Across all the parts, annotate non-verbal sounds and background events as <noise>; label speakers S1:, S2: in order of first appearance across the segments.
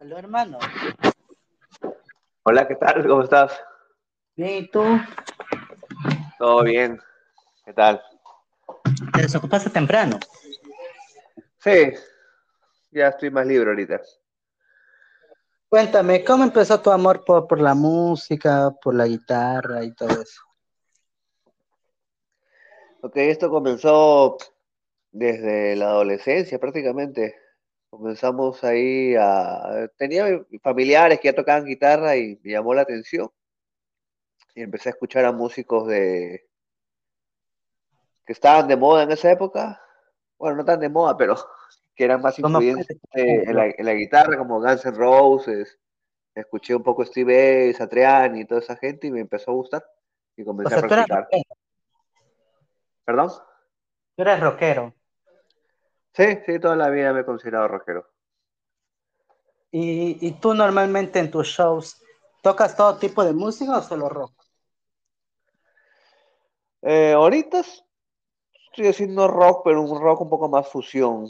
S1: Hola, hermano.
S2: Hola, ¿qué tal? ¿Cómo estás?
S1: Bien, ¿y tú?
S2: Todo bien. ¿Qué tal?
S1: ¿Te desocupaste temprano?
S2: Sí, ya estoy más libre ahorita.
S1: Cuéntame, ¿cómo empezó tu amor por, por la música, por la guitarra y todo eso?
S2: Ok, esto comenzó desde la adolescencia prácticamente. Comenzamos ahí a... Tenía familiares que ya tocaban guitarra y me llamó la atención. Y empecé a escuchar a músicos de... que estaban de moda en esa época. Bueno, no tan de moda, pero <laughs> que eran más influyentes en la, en la guitarra, como Guns N' Roses. Escuché un poco Steve Vai, Satriani y toda esa gente y me empezó a gustar y
S1: O
S2: comencé a
S1: tú
S2: practicar. ¿Perdón?
S1: Tú eres rockero.
S2: Sí, sí, toda la vida me he considerado rockero.
S1: ¿Y, y tú normalmente en tus shows tocas todo tipo de música o solo rock?
S2: Eh, ahorita estoy haciendo rock, pero un rock un poco más fusión.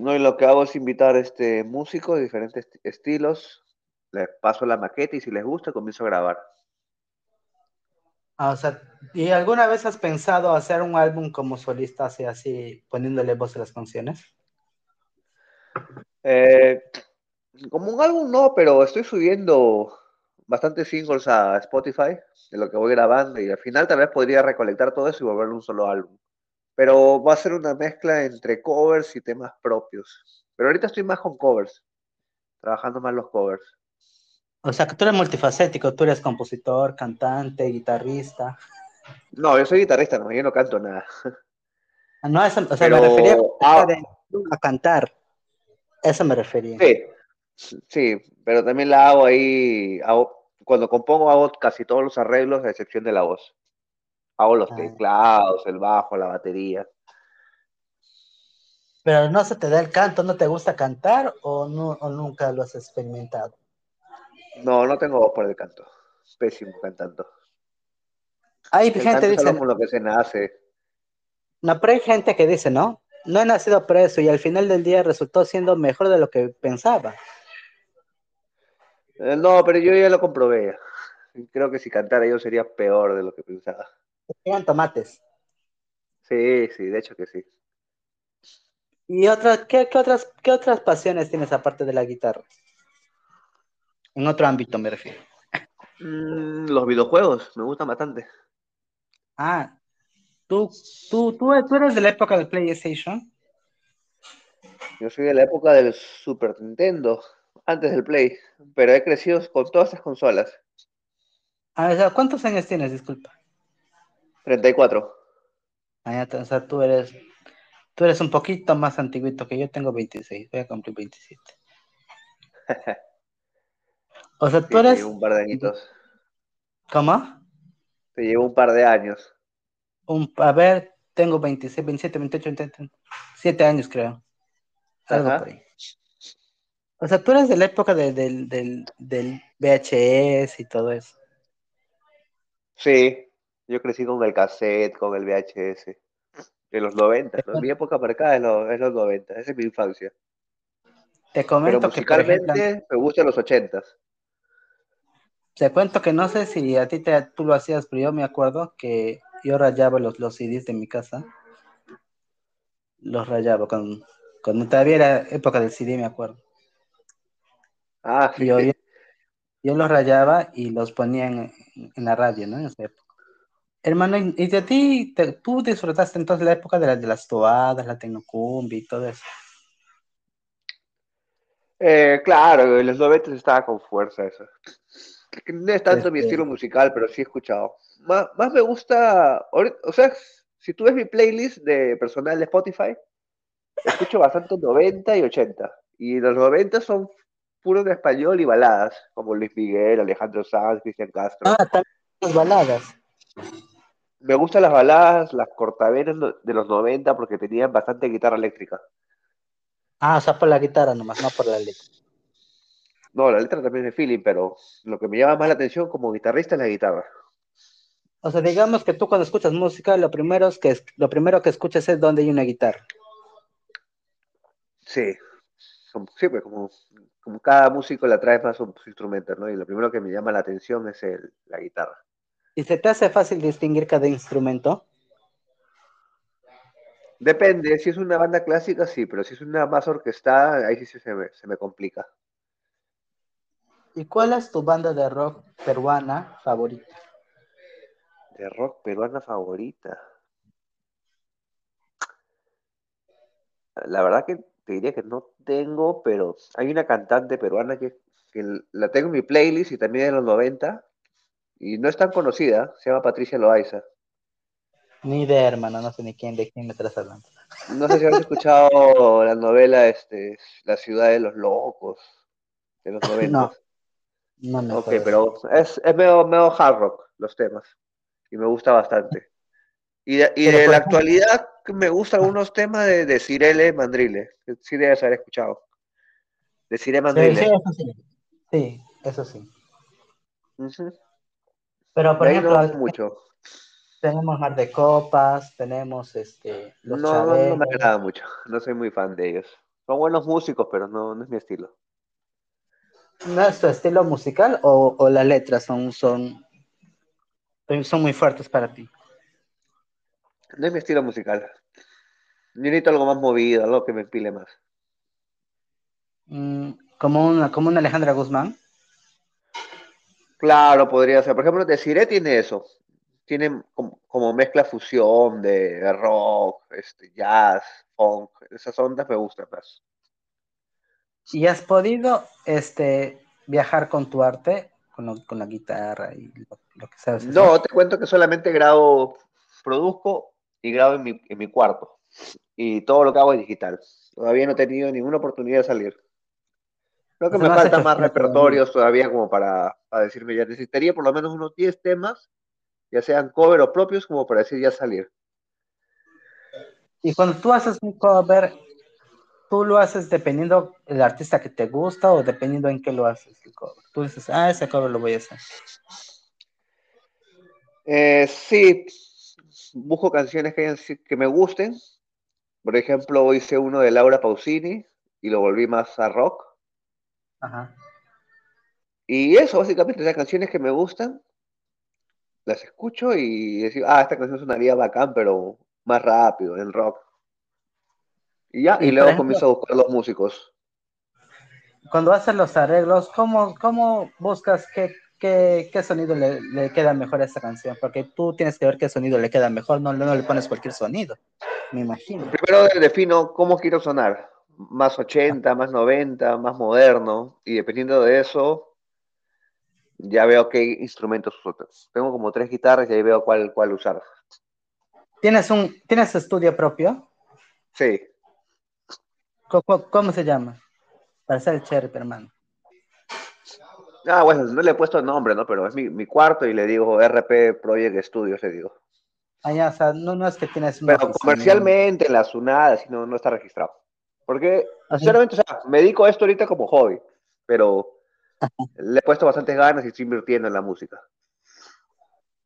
S2: ¿no? Y lo que hago es invitar este, músicos de diferentes esti- estilos, les paso la maqueta y si les gusta comienzo a grabar.
S1: Ah, o sea, ¿y alguna vez has pensado hacer un álbum como solista, así, así, poniéndole voz a las canciones?
S2: Eh, como un álbum no, pero estoy subiendo bastantes singles a Spotify de lo que voy grabando y al final tal vez podría recolectar todo eso y volverlo un solo álbum. Pero va a ser una mezcla entre covers y temas propios. Pero ahorita estoy más con covers, trabajando más los covers.
S1: O sea, que tú eres multifacético, tú eres compositor, cantante, guitarrista.
S2: No, yo soy guitarrista, no, yo no canto nada.
S1: Ah, No, eso, o sea,
S2: Pero,
S1: me refería
S2: ah,
S1: de- a cantar. Eso me refería.
S2: sí, sí, pero también la hago ahí, hago- cuando compongo hago casi todos los arreglos a excepción de la voz. Hago los
S1: Ah,
S2: teclados, el bajo, la batería.
S1: pero no se te da el canto, ¿no te gusta cantar o, no, o nunca lo has experimentado?
S2: No, no tengo voz por el canto. Pésimo cantando.
S1: Hay
S2: El
S1: gente dice,
S2: con lo que se nace.
S1: no, pero hay gente que dice, no, no he nacido por eso y al final del día resultó siendo mejor de lo que pensaba.
S2: Eh, No, pero yo ya lo comprobé. Creo que si cantara yo sería peor de lo que pensaba.
S1: Eran tomates.
S2: Sí, sí, de hecho que sí.
S1: ¿Y otras, qué, qué otras, qué otras pasiones tienes aparte de la guitarra? En otro ámbito me refiero.
S2: Mm, los videojuegos me gustan bastante.
S1: Ah, ¿tú, tú, tú, tú eres de la época del PlayStation?
S2: Yo soy de la época del Super Nintendo, antes del Play, pero he crecido con todas estas consolas.
S1: Ah, ¿cuántos años tienes? Disculpa.
S2: 34.
S1: Ah, o sea, tú eres, tú eres un poquito más antiguito que yo, tengo 26, voy a cumplir 27. <laughs> O sea, tú
S2: Sí, te
S1: eres,
S2: llevo un par de añitos.
S1: ¿cómo?
S2: Te llevo un par de años.
S1: Un, a ver, tengo 26, 27, 28, 29, 7 años creo, algo por ahí. O sea, tú eres de la época de- del, del, del VHS y todo eso.
S2: Sí, yo crecí con el cassette, con el VHS. De los 90. ¿no? Mi época para acá es los, es los 90. Esa es mi infancia.
S1: Te
S2: Pero
S1: comento que, ejemplo,
S2: musicalmente me gustan los 80.
S1: Te cuento que no sé si a ti te, tú lo hacías, pero yo me acuerdo que yo rayaba los, los CDs de mi casa, los rayaba con, cuando todavía era época del CD, me acuerdo.
S2: Ah,
S1: yo, yo, yo los rayaba y los ponía en, en la radio, ¿no? En esa época. Hermano, y de ti, te- tú disfrutaste entonces la época de, las de las toadas, la tecnocumbia y todo eso.
S2: Eh, claro, en los 90 estaba con fuerza eso. No es tanto mi
S1: Este,
S2: estilo musical, pero sí he escuchado. Más, más me gusta, o sea, si tú ves mi playlist de personal de Spotify, escucho bastante 90 y 80. Y los 90 son puros de español y baladas, como Luis Miguel, Alejandro Sanz, Cristian Castro.
S1: ah, también las baladas.
S2: Me gustan las baladas, las cortavenas de los 90 porque tenían bastante guitarra eléctrica.
S1: Ah, o sea, por la guitarra nomás, no por la letra.
S2: No, la letra también es feeling, pero lo que me llama más la atención como guitarrista es la guitarra.
S1: O sea, digamos que tú cuando escuchas música, lo primero, es que, lo primero que escuchas es donde hay una guitarra.
S2: Sí, sí, pues como, como cada músico le atrae más sus instrumentos, ¿no? Y lo primero que me llama la atención es el, la guitarra.
S1: ¿Y se te hace fácil distinguir cada instrumento?
S2: Depende, si es una banda clásica, sí, pero si es una más orquestada, ahí sí se me, se me complica.
S1: ¿Y cuál es tu banda de rock peruana favorita?
S2: De rock peruana favorita. La verdad que te diría que no tengo, pero hay una cantante peruana que, que la tengo en mi playlist y también de los 90 y no es tan conocida, se llama Patricia Loaiza.
S1: Ni idea, hermano, no sé ni quién, de quién me estás hablando.
S2: No sé si has escuchado la novela este, La ciudad de los locos de los 90. <laughs>
S1: No, no me
S2: Ok, pero es, es medio, medio hard rock los temas y me gusta bastante. Y de, y de la actualidad me gustan algunos temas de, de Cirele Mandrile, sí debes haber escuchado. De Cirele Mandrile.
S1: sí, eso sí. Sí, eso sí. Pero, por ejemplo,
S2: no mucho.
S1: tenemos Mar de Copas, tenemos este, Los
S2: No, no, no me agrada mucho. No soy muy fan de ellos. Son buenos músicos, pero no, no es mi estilo.
S1: ¿No es tu estilo musical o, o las letras son, son, son muy fuertes para ti?
S2: No es mi estilo musical. Yo necesito algo más movido, algo que me pile más.
S1: Mm, como una, como una Alejandra Guzmán.
S2: Claro, podría ser. Por ejemplo, Desiree tiene eso. Tiene como, como mezcla fusión de rock, este, jazz, funk. Esas ondas me gustan más.
S1: ¿Y has podido este, viajar con tu arte, con, lo- con la guitarra y lo, lo que sabes hacer?
S2: No, te cuento que solamente grabo, produzco y grabo en mi, en mi cuarto. Y todo lo que hago es digital. Todavía no he tenido ninguna oportunidad de salir. Creo que
S1: sea,
S2: me
S1: hecho
S2: más repertorios todavía como para, para decirme ya. Necesitaría por lo menos unos 10 temas, ya sean cover o propios, como para decir ya salir.
S1: Y cuando tú haces un cover, ¿tú lo haces dependiendo del artista que te gusta o dependiendo en qué lo haces el cover? Tú dices, ah, ese cover lo voy a hacer.
S2: Eh, sí, busco canciones que, hayan- que me gusten. Por ejemplo, hice uno de Laura Pausini y lo volví más a rock.
S1: Ajá.
S2: Y eso, básicamente, las canciones que me gustan, las escucho y decir, ah, esta canción sonaría bacán, pero más rápido, en rock. Y ya,
S1: Y,
S2: y, luego
S1: ejemplo-
S2: comienzo a buscar los músicos.
S1: Cuando haces los arreglos, ¿cómo, cómo buscas qué, qué, qué sonido le, le queda mejor a esta canción? Porque tú tienes que ver qué sonido le queda mejor, no, no le pones cualquier sonido, me imagino.
S2: Primero defino cómo quiero sonar. Más 80, más 90, más moderno. Y dependiendo de eso, ya veo qué instrumentos uso. Tengo como tres guitarras y ahí veo cuál, cuál usar.
S1: ¿Tienes un tienes estudio propio?
S2: Sí.
S1: ¿Cómo, cómo se llama? Para ser el cherry, hermano.
S2: Ah, bueno, no le he puesto nombre, ¿no? Pero es mi, mi cuarto y le digo RP Project Studios, le digo.
S1: Allá, o sea, no, no es que tienes una
S2: Pero
S1: oficina.
S2: comercialmente, en la SUNAD, así no, no está registrado. Porque,
S1: Ajá.
S2: sinceramente, o sea, me dedico a esto ahorita como hobby, pero le he puesto bastantes ganas y estoy invirtiendo en la música.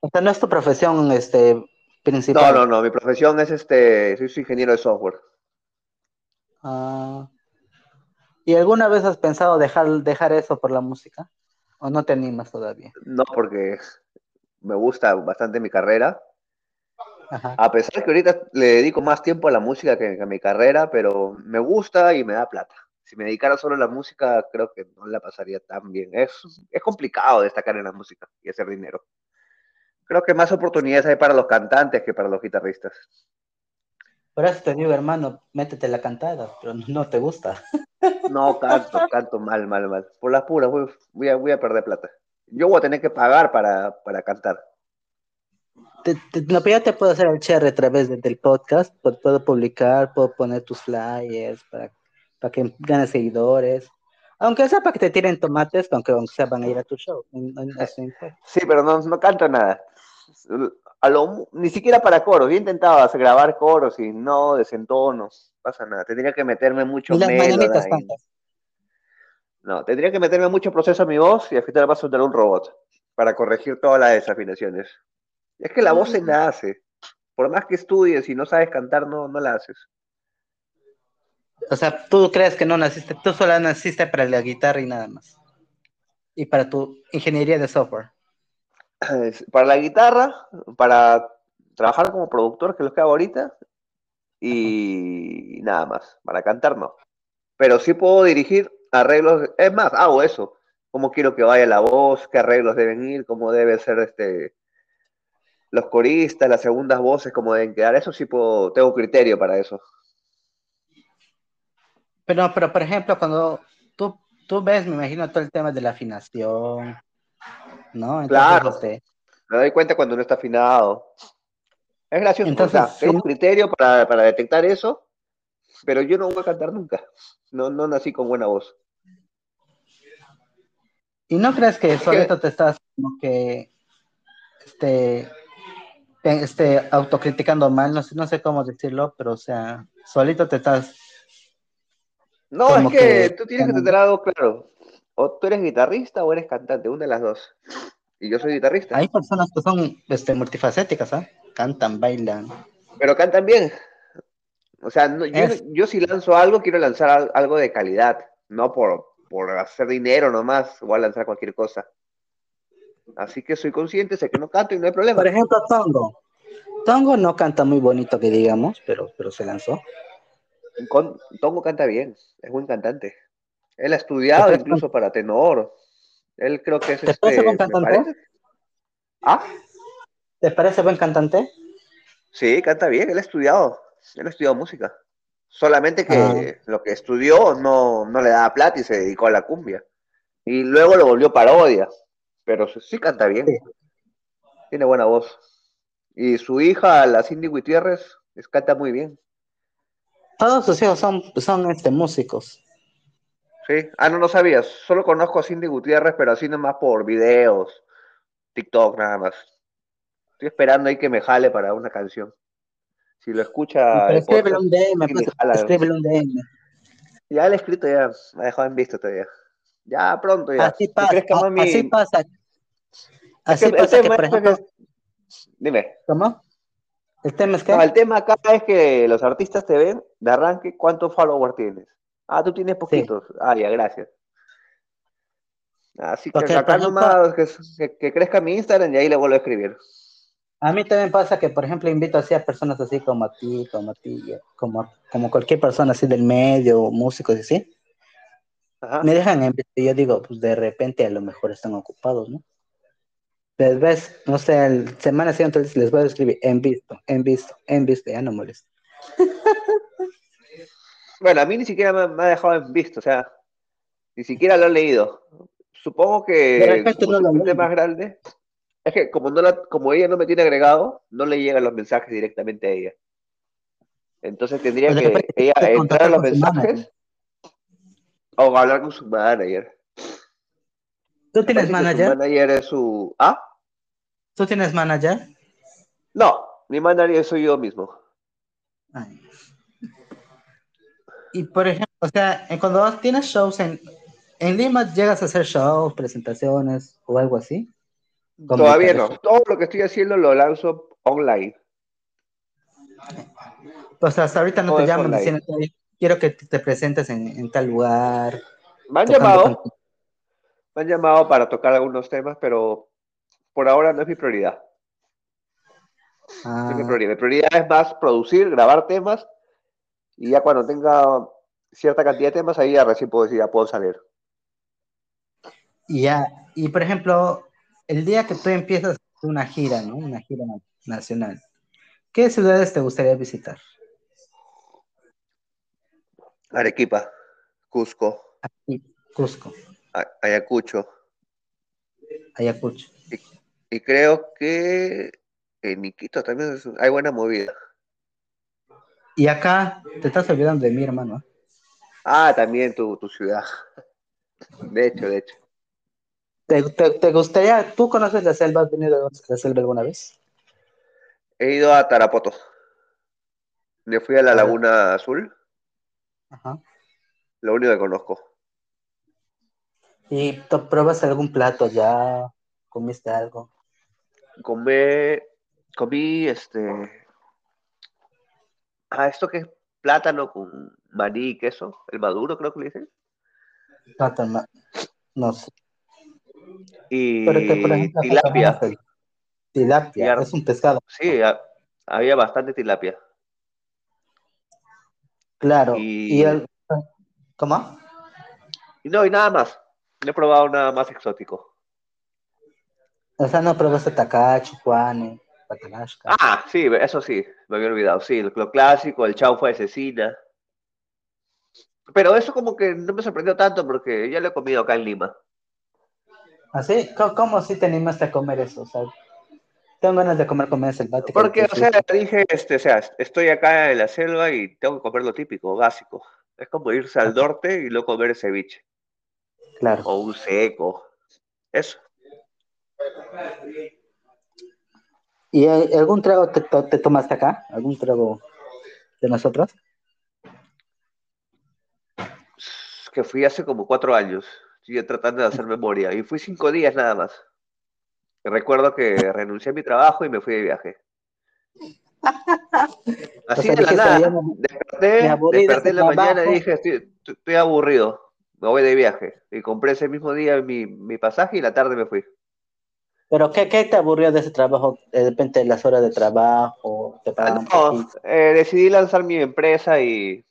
S1: O sea, no es tu profesión este,
S2: No,
S1: principal.
S2: no, no, mi profesión es este, soy ingeniero de software.
S1: Ah. ¿Y alguna vez has pensado dejar, dejar eso por la música? ¿O no te animas todavía?
S2: No, porque me gusta bastante mi carrera.
S1: Ajá.
S2: A pesar que ahorita le dedico más tiempo a la música que, que a mi carrera, pero me gusta y me da plata. Si me dedicara solo a la música, creo que no la pasaría tan bien. Es, es complicado destacar en la música y hacer dinero. Creo que más oportunidades hay para los cantantes que para los guitarristas.
S1: Por eso te digo, hermano, métete la cantada, pero no te gusta.
S2: No, canto, canto mal, mal, mal. Por las puras, voy, voy a, voy a perder plata. Yo voy a tener que pagar para, para cantar.
S1: Te, te, no, pero yo te puedo hacer el cherry a través de- del podcast, puedo, puedo publicar, puedo poner tus flyers para, para que ganes seguidores. Aunque sea para que te tiren tomates, aunque, aunque sea van a ir a tu show.
S2: Sí, pero no, no canto nada. A lo ni siquiera para coros. Yo hacer, grabar coros y no, desentono. Pasa nada. Tendría que meterme mucho
S1: Y las mañanitas
S2: Melodyne.
S1: cantas.
S2: No, tendría que meterme mucho proceso a mi voz y al final va a soltar un robot para corregir todas las desafinaciones. Es que la voz se nace. Por más que estudies y no sabes cantar, no, no la haces.
S1: O sea, tú crees que no naciste, tú solo naciste para la guitarra y nada más. Y para tu ingeniería de software.
S2: Para la guitarra, para trabajar como productor, que es lo que hago ahorita, y nada más. Para cantar no. Pero sí puedo dirigir arreglos, es más, hago eso. Cómo quiero que vaya la voz, qué arreglos deben ir, cómo debe ser este los coristas, las segundas voces, cómo deben quedar. Eso sí puedo, tengo criterio para eso.
S1: Pero, pero por ejemplo, cuando tú, tú ves, me imagino, todo el tema de la afinación, ¿no?
S2: Entonces, claro. Este me doy cuenta cuando no está afinado. Es gracioso. Entonces, o sea, tengo criterio para, para, detectar eso, pero yo no voy a cantar nunca. No, no nací con buena voz.
S1: ¿Y no crees que solito te estás como que este, este autocriticando mal? No sé, no sé cómo decirlo, pero o sea, solito te estás
S2: no, es que, tú tienes que tener algo claro. O tú eres guitarrista o eres cantante, una de las dos. Y yo soy guitarrista.
S1: Hay personas que son este, multifacéticas, ¿ah? Cantan, bailan.
S2: Pero cantan bien. O sea, yo, si lanzo algo, quiero lanzar algo de calidad, no por, por hacer dinero nomás, o a lanzar cualquier cosa. Así que soy consciente, sé que no canto y no hay problema.
S1: Por ejemplo, Tongo. Tongo no canta muy bonito, que digamos, pero, pero se lanzó.
S2: Tongo canta bien, es buen cantante. Él ha estudiado incluso para tenor. Él creo que es
S1: ¿Te parece este, buen cantante?
S2: ¿Ah?
S1: ¿Te parece buen cantante?
S2: Sí, canta bien, él ha estudiado. Él ha estudiado música. Solamente que ah. lo que estudió no, no le daba plata y se dedicó a la cumbia. Y luego lo volvió parodia. Pero sí canta bien. Tiene buena voz. Y su hija, la Cindy Gutiérrez, canta muy bien.
S1: Todos sus hijos son, son este, músicos.
S2: Sí, ah, no, no sabías. Solo conozco a Cindy Gutiérrez, pero así nomás por videos, TikTok nada más. Estoy esperando ahí que me jale para una canción. Si lo escucha.
S1: escríbele un DM, escríbele un DM.
S2: Ya el escrito ya, me ha dejado en visto todavía. Ya pronto ya.
S1: Así pasa. así pasa. Así pasa que, por ejemplo,
S2: Dime.
S1: ¿Cómo? ¿El tema es que?
S2: el tema acá es que los artistas te ven de arranque cuántos followers tienes. Ah, tú tienes poquitos. Ah, ya, gracias. Así que acá nomás que, crezca mi Instagram y ahí le vuelvo a escribir.
S1: A mí también pasa que, por ejemplo, invito así a personas así como a ti, como a ti, como, como cualquier persona así del medio, músicos y así. Me dejan en y yo digo, pues de repente a lo mejor están ocupados, ¿no? Pues ves, no sé, el semana siguiente les voy a escribir en visto, en visto, en visto, ya no molesta. <laughs>
S2: Bueno, a mí ni siquiera me, ha dejado en visto, o sea, ni siquiera lo he leído. Supongo que no más grande es que como no la, como ella no me tiene agregado, no le llegan los mensajes directamente a ella. Entonces tendría que ella entrar a los mensajes o hablar con su manager.
S1: ¿Tú tienes manager?
S2: Su manager es su. ¿Ah?
S1: ¿Tú tienes manager?
S2: No, mi manager soy yo mismo.
S1: Y por ejemplo, o sea, cuando tienes shows en, en Lima, ¿llegas a hacer shows, presentaciones o algo así?
S2: Todavía no. Todo lo que estoy haciendo lo lanzo online.
S1: O sea, hasta ahorita no te llaman diciendo, quiero que te presentes en, en tal lugar.
S2: Me han llamado. Me han llamado para tocar algunos temas, pero por ahora no es mi prioridad. es mi ah. prioridad. Mi prioridad es más producir, grabar temas y ya cuando tenga cierta cantidad de temas, ahí ya recién puedo decir, ya puedo salir.
S1: Y ya, y por ejemplo, el día que tú empiezas una gira, ¿no? Una gira nacional, ¿qué ciudades te gustaría visitar?
S2: Arequipa, Cusco.
S1: Cusco.
S2: Ayacucho.
S1: Ayacucho.
S2: Y, creo que en Iquito también hay buena movida.
S1: Y acá te estás olvidando de mi hermano.
S2: Ah, también tu, ciudad. De hecho, de hecho.
S1: ¿Te, gustaría, tú conoces la selva, has venido a la selva alguna vez?
S2: He ido a Tarapoto. Me fui a la Laguna Azul. Ajá. Lo único que conozco.
S1: ¿Y tú pruebas algún plato ya? ¿Comiste algo?
S2: Comé, comí este. Ah, esto que es plátano con. maní y queso, el maduro creo que le dicen.
S1: No sé.
S2: Y tilapia.
S1: Tilapia, es un pescado.
S2: Sí, había bastante tilapia.
S1: Claro. Y, el... ¿Cómo?
S2: Y no, y nada más. No he probado nada más exótico.
S1: O sea, no probaste tacacho, juane,
S2: patalashka. Ah, sí, eso sí, me había olvidado. Sí, lo, clásico, el chaufa de cecina. Pero eso como que no me sorprendió tanto porque ya lo he comido acá en Lima.
S1: ¿Así? ¿Ah, ¿Cómo, si te animaste a comer eso? O sea, tengo ganas de comer comida selvática.
S2: Porque, o sea, dije, este, o sea, estoy acá en la selva y tengo que comer lo típico, básico. Es como irse al norte y luego comer ceviche.
S1: Claro.
S2: O un seco. Eso.
S1: ¿Y algún trago te, te tomaste acá? ¿Algún trago de nosotros?
S2: Que fui hace como cuatro años. Estoy tratando de hacer memoria. Y fui cinco días nada más. Recuerdo que renuncié a mi trabajo y me fui de viaje. <laughs> Así de la nada. Desperté, desperté en la mañana y dije, estoy, aburrido, me voy de viaje. Y compré ese mismo día mi, mi pasaje y la tarde me fui.
S1: ¿Pero qué, qué, te aburrió de ese trabajo? De repente de las horas de trabajo, te
S2: no, eh, decidí lanzar mi empresa y,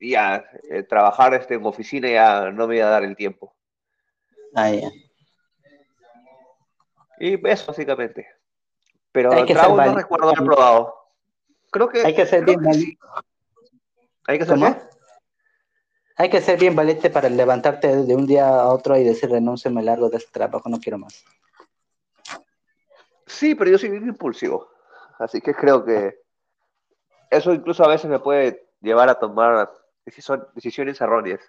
S2: ya, eh, trabajar este, en oficina ya no me iba a dar el tiempo.
S1: Ah, ya.
S2: Y eso, básicamente. Pero el trago no recuerdo haber probado. Creo que.
S1: Hay que ser bien valiente.
S2: ¿Hay que ser
S1: Hay que ser bien valiente para levantarte de un día a otro y decir renuncio, me largo de este trabajo, no quiero más.
S2: Sí, pero yo soy bien impulsivo. Así que creo que eso incluso a veces me puede llevar a tomar decisiones erróneas.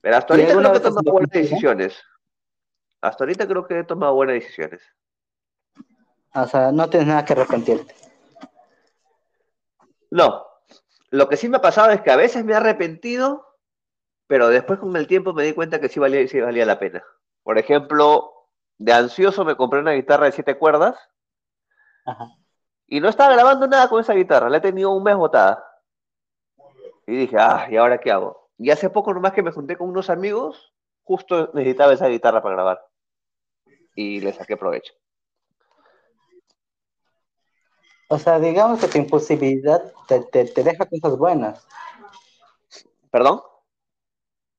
S2: Pero hasta ahorita creo que he tomado buenas decisiones. Hasta ahorita creo que he tomado buenas decisiones.
S1: O sea, no tienes nada que arrepentirte.
S2: No. Lo que sí me ha pasado es que a veces me he arrepentido, pero después con el tiempo me di cuenta que sí valía, sí valía la pena. Por ejemplo, de ansioso me compré una guitarra de siete cuerdas y no estaba grabando nada con esa guitarra, la he tenido un mes botada. Y dije, ah, ¿y ahora qué hago? Y hace poco nomás que me junté con unos amigos, justo necesitaba esa guitarra para grabar. Y le saqué provecho.
S1: O sea, digamos que tu imposibilidad te, te deja cosas buenas.
S2: ¿Perdón?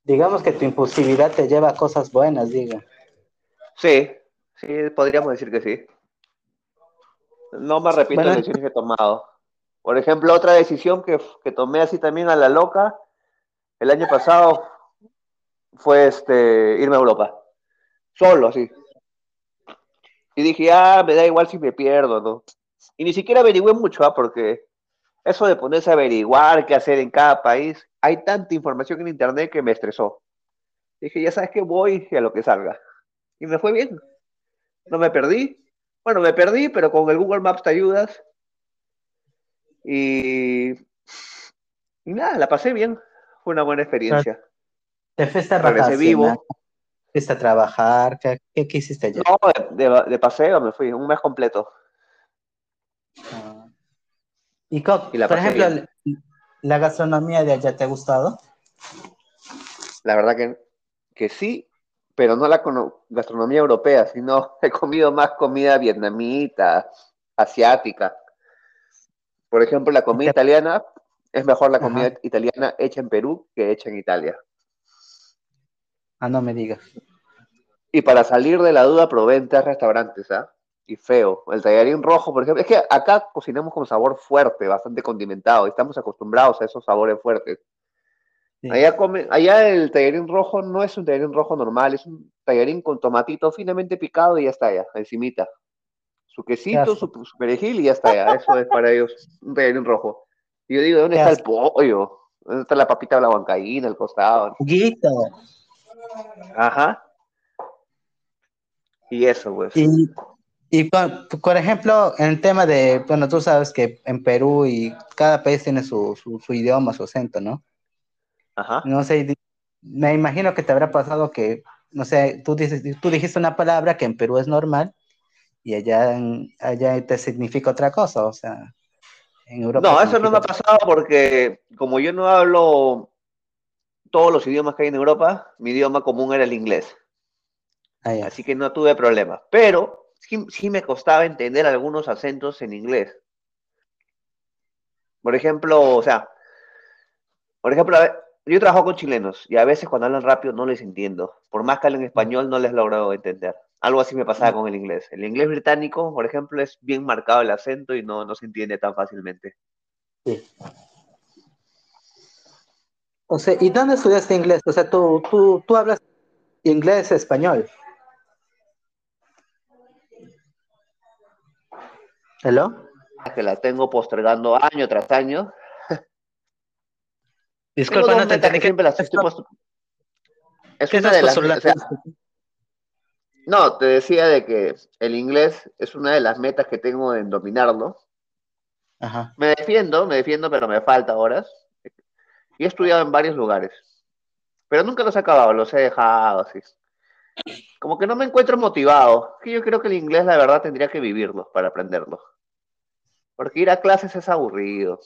S1: Digamos que tu impulsividad te lleva a cosas buenas, diga.
S2: Sí, sí, podríamos decir que sí. No me arrepiento de las decisiones que he tomado. Por ejemplo, otra decisión que, tomé así también a la loca el año pasado fue este irme a Europa. Solo, así. Y dije, ah, me da igual si me pierdo, ¿no? Y ni siquiera averigüé mucho, ¿ah? porque eso de ponerse a averiguar qué hacer en cada país, hay tanta información en internet que me estresó. Dije, ya sabes que voy a lo que salga y me fue bien. No me perdí. Bueno, me perdí, pero con el Google Maps te ayudas. Y, y nada, la pasé bien. Fue una buena experiencia.
S1: ¿Te fuiste a Regresé vivo. ¿Fuiste a trabajar? ¿Qué, qué, hiciste allá?
S2: No, de, paseo me fui, un mes completo.
S1: Ah. ¿Y, por ejemplo, la gastronomía de allá te ha gustado?
S2: La verdad que, que sí, pero no la gastronomía europea, sino <laughs> he comido más comida vietnamita, asiática. Por ejemplo, la comida italiana es mejor la comida italiana hecha en Perú que hecha en Italia.
S1: Ah, no me digas.
S2: Y para salir de la duda, probé en tres restaurantes, ¿ah? Y feo. El tallarín rojo, por ejemplo. Es que acá cocinamos con sabor fuerte, bastante condimentado. Y estamos acostumbrados a esos sabores fuertes. Allá, come, allá el tallarín rojo no es un tallarín rojo normal, es un tallarín con tomatito finamente picado y ya está allá, encimita. Su quesito, su, perejil y ya está allá. Eso es para ellos un tallarín rojo. Y yo digo, ¿dónde está el pollo? ¿Dónde está la papita blancaína, el costado?
S1: Juguito.
S2: Ajá. Y eso, pues.
S1: Y, por, ejemplo, en el tema de, bueno, tú sabes que en Perú y cada país tiene su, su idioma, su acento, ¿no? No sé, me imagino que te habrá pasado que, no sé, tú, dices, tú dijiste una palabra que en Perú es normal y allá, allá te significa otra cosa, o sea. En Europa
S2: No, eso no me ha pasado porque como yo no hablo todos los idiomas que hay en Europa, mi idioma común era el inglés.
S1: Ah.
S2: Así que no tuve problemas. Pero sí, sí me costaba entender algunos acentos en inglés. Por ejemplo, o sea, por ejemplo, a ver, yo trabajo con chilenos y a veces cuando hablan rápido no les entiendo. Por más que hablen español, no les logro entender. Algo así me pasaba con el inglés. El inglés británico, por ejemplo, es bien marcado el acento y no, no se entiende tan fácilmente.
S1: Sí. O sea, ¿y dónde estudiaste inglés? O sea, tú, tú, tú hablas inglés, español. ¿Hello?
S2: Que la tengo postergando año tras año.
S1: Disculpa, no te entendí.
S2: que siempre las estoy post- Es
S1: ¿Qué
S2: una de las,
S1: postulando?
S2: o sea, no, te decía de que el inglés es una de las metas que tengo en dominarlo.
S1: Ajá.
S2: Me defiendo, me defiendo, pero me falta horas. Y he estudiado en varios lugares. Pero nunca los he acabado, los he dejado así. Como que no me encuentro motivado. Que yo creo que el inglés, la verdad, tendría que vivirlo para aprenderlo. Porque ir a clases es aburrido.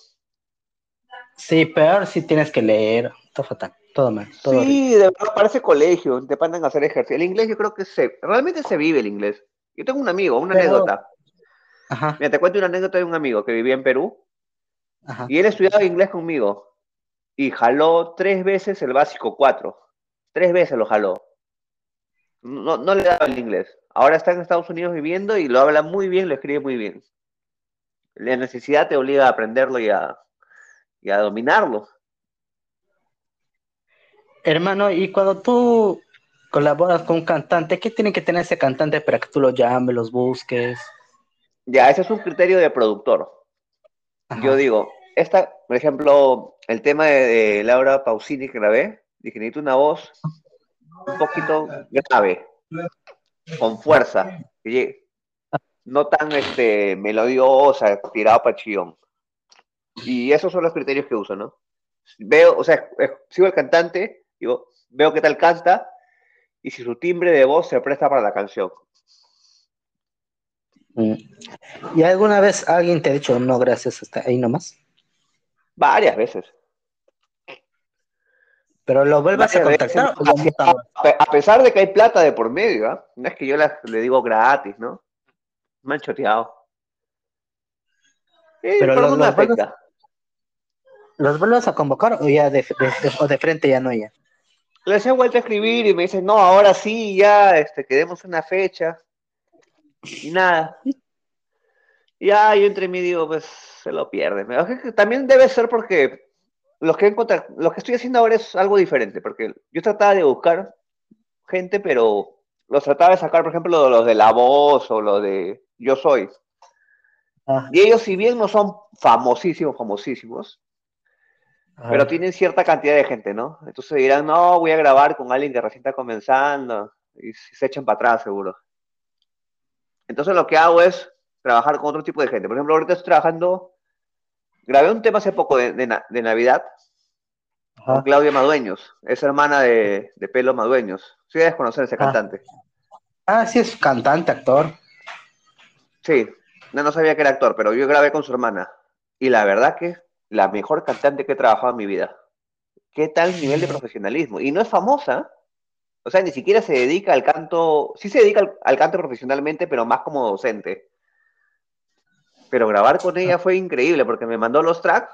S1: Sí, peor si tienes que leer. Todo fatal. Todo mal. Todo horrible.
S2: Sí, de verdad parece colegio, te mandan a hacer ejercicio. El inglés yo creo que se, realmente se vive el inglés. Yo tengo un amigo, una
S1: Pero-
S2: anécdota.
S1: Ajá.
S2: Mira, te cuento una anécdota de un amigo que vivía en Perú
S1: Ajá.
S2: y él estudiaba inglés conmigo y jaló tres veces el básico 4. Tres veces lo jaló. No, no le daba el inglés. Ahora está en Estados Unidos viviendo y lo habla muy bien, lo escribe muy bien. La necesidad te obliga a aprenderlo y a, y a dominarlo.
S1: Hermano, y cuando tú colaboras con un cantante, ¿qué tiene que tener ese cantante para que tú lo llames, los busques?
S2: Ya, ese es un criterio de productor.
S1: Ajá.
S2: Yo digo, esta, por ejemplo, el tema de, de Laura Pausini que grabé, dije, necesito una voz un poquito grave, con fuerza, no tan este, melodiosa, tirado para chillón. Y esos son los criterios que uso, ¿no? Veo, o sea, eh, sigo al cantante, digo, veo qué tal canta, y si su timbre de voz se presta para la canción.
S1: Mm. ¿Y alguna vez alguien te ha dicho no, gracias, hasta ahí nomás?
S2: Varias veces.
S1: Pero lo vuelvas a contactar
S2: veces, a pe- a pesar de que hay plata de por medio, ¿ah? no es que yo las- le digo gratis, ¿no? Me han choteado. Sí,
S1: Pero
S2: no
S1: vuelves-
S2: afecta.
S1: ¿Los vuelves a convocar o ya de, de- de- o de frente ya no ya?
S2: Les he vuelto a escribir y me dicen, no, ahora sí, ya, este, quedemos una fecha. Y nada. Ya, yo entre mí digo, pues, se lo pierden. También debe ser porque los que, he encontrado- lo que estoy haciendo ahora es algo diferente, porque yo trataba de buscar gente, pero los trataba de sacar, por ejemplo, los de La Voz o los de Yo Soy.
S1: Ah,
S2: Y ellos, si bien no son famosísimos, famosísimos,
S1: ajá.
S2: pero tienen cierta cantidad de gente, ¿no? Entonces dirán, no, voy a grabar con alguien que recién está comenzando, y se echan para atrás, seguro. Entonces lo que hago es trabajar con otro tipo de gente. Por ejemplo, ahorita estoy trabajando, grabé un tema hace poco de, de Na- de Navidad con. Claudia Madueños, es hermana de, de Pelo Madueños. Sí debes conocer a ese
S1: Ah.
S2: cantante.
S1: Ah, sí, es cantante, actor.
S2: Sí, no, no sabía que era actor, pero yo grabé con su hermana. Y la verdad que la mejor cantante que he trabajado en mi vida. ¿Qué tal nivel de profesionalismo? Y no es famosa. O sea, ni siquiera se dedica al canto, sí se dedica al, al canto profesionalmente, pero más como docente. Pero grabar con ella fue increíble porque me mandó los tracks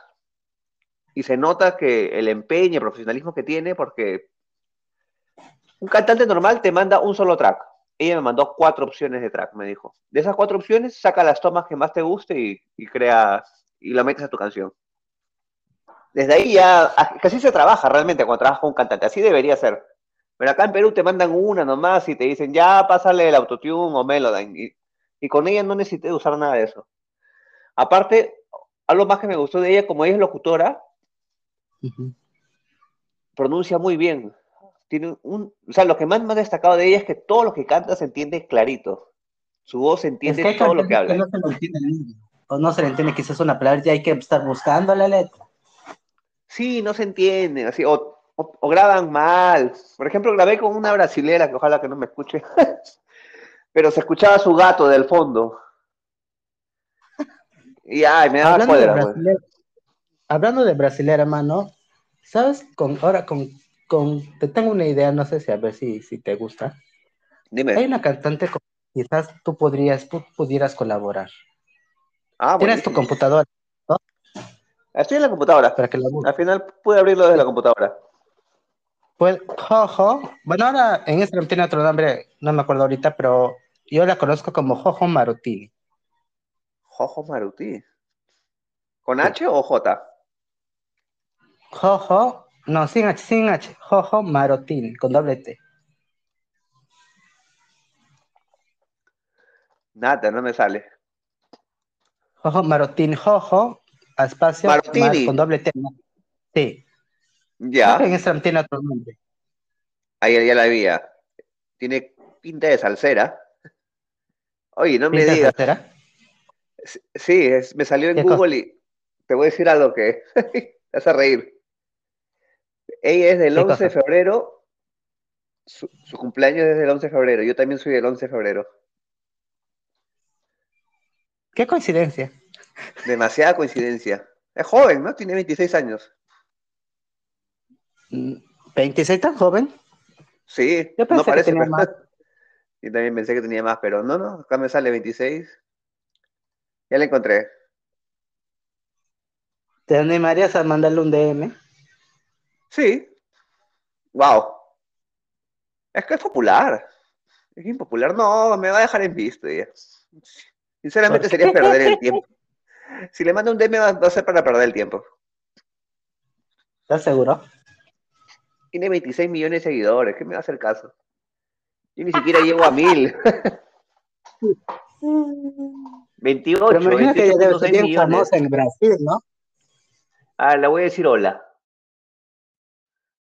S2: y se nota que el empeño, el profesionalismo que tiene, porque un cantante normal te manda un solo track. Ella me mandó cuatro opciones de track, me dijo. De esas cuatro opciones, saca las tomas que más te guste y, y crea y la metes a tu canción. Desde ahí ya, casi se trabaja realmente cuando trabajas con un cantante, así debería ser. Pero acá en Perú te mandan una nomás y te dicen, ya pásale el autotune o Melodyne. Y, y con ella no necesité usar nada de eso. Aparte, algo más que me gustó de ella, como ella es locutora, pronuncia muy bien. Tiene un, o sea, lo que más me ha destacado de ella es que todo lo que canta se entiende clarito. Su voz se
S1: Es
S2: entiende
S1: que
S2: todo lo que habla.
S1: no se lo entienden. O no se le entiende quizás una palabra y hay que estar buscando la letra.
S2: Sí, no se entiende, así, o, o- o graban mal. Por ejemplo, grabé con una brasilera, que ojalá que no me escuche, <laughs> pero se escuchaba su gato del fondo. Y ay, me da
S1: Hablando de,
S2: cólera, pues.
S1: brasilero, hablando de brasilera, hermano, ¿sabes? Con, ahora con, con, te tengo una idea, no sé si a ver si, si te gusta. Hay
S2: Dime.
S1: una cantante con quizás tú podrías, tú pudieras colaborar.
S2: Ah,
S1: Tienes tu computadora
S2: Estoy en la computadora.
S1: para que la.
S2: Al final pude abrirlo desde la computadora.
S1: Pues, Jojo, bueno, ahora en Instagram tiene otro nombre, no me acuerdo ahorita, pero yo la conozco como Jojo Marutini.
S2: Jojo Maruti. ¿Con
S1: Sí.
S2: H o J?
S1: Jojo, no, sin H, sin H, Jojo Marutini, con doble T.
S2: Nada, no me sale.
S1: Jojo Marutini, Jojo, a espacio,
S2: Marutini.
S1: Mar- con doble T. Sí, creo
S2: Ya,
S1: que en Instagram tiene otro nombre.
S2: ahí ya la había. Tiene pinta de salsera. Oye, no me
S1: ¿Pinta
S2: digas.
S1: soltera?
S2: Sí, es- me salió en. Google y te voy a decir algo que <laughs> te hace reír. Ella es del
S1: ¿Qué
S2: 11 de febrero. Su, su cumpleaños es del 11 de febrero. Yo también soy del 11 de febrero.
S1: Qué coincidencia.
S2: Demasiada coincidencia. Es joven, ¿no? Tiene 26 años.
S1: Mm, ¿26 tan joven?
S2: Sí,
S1: Yo pensé
S2: no
S1: que
S2: parece,
S1: tenía
S2: pero
S1: más. <laughs>
S2: yo también pensé que tenía más, pero no, no, acá me sale 26. Ya la encontré.
S1: ¿Te animarías a mandarle un DM?
S2: Sí. Wow. Es que es popular. Es bien popular. No, me va a dejar en visto. ya. Sinceramente
S1: ¿Por
S2: sería perder el tiempo. Si le mando un DM va va a ser para perder el tiempo.
S1: ¿Estás seguro?
S2: Tiene 26 millones de seguidores. ¿Qué me va a hacer caso? Yo ni siquiera llego a mil. <laughs> 28,
S1: Pero me imagino que debe
S2: 28.6
S1: ser bien famosa en Brasil, ¿no?
S2: Ah, le voy a decir hola.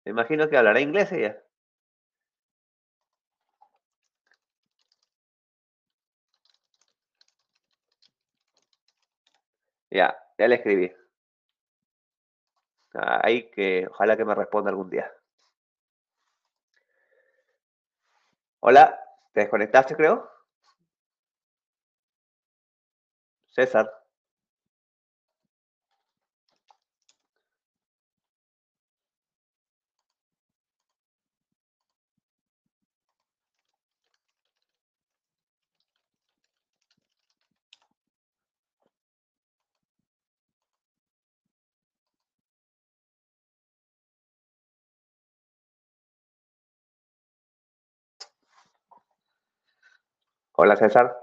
S2: Me imagino que hablará inglés ella. Ya, ya le escribí. Ah, Ahí que ojalá que me responda algún día. Hola, ¿te desconectaste, creo? César. Hola, César.